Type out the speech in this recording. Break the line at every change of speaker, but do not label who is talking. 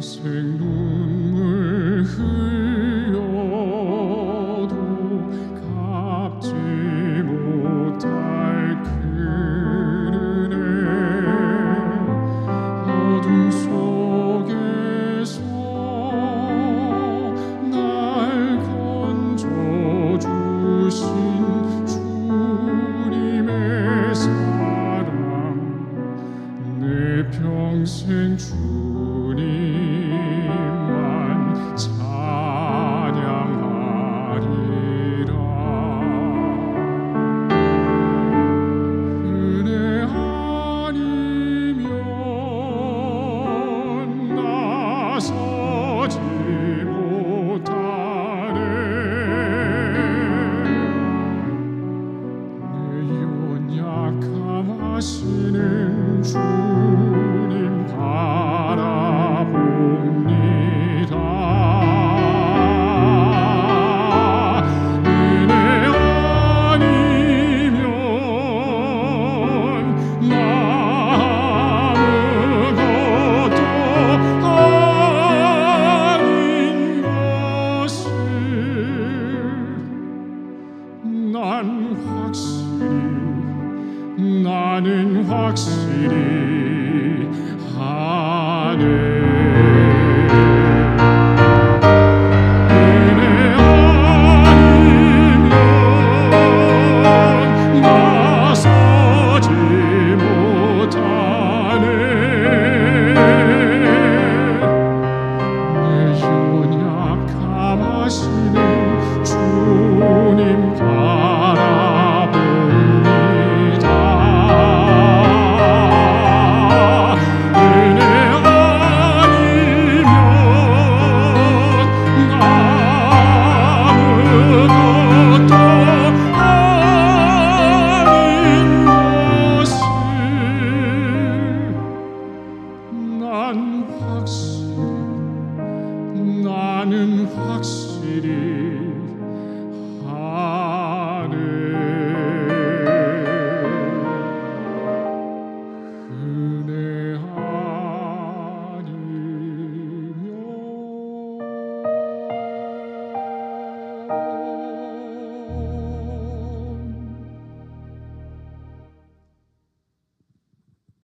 평생 눈물 흘려도 갚지 못할 그네. 어둠 속에서 날 건져주신 주님의 사랑 내 평생 주 난 확실히 나는 확실히 하늘 foxes.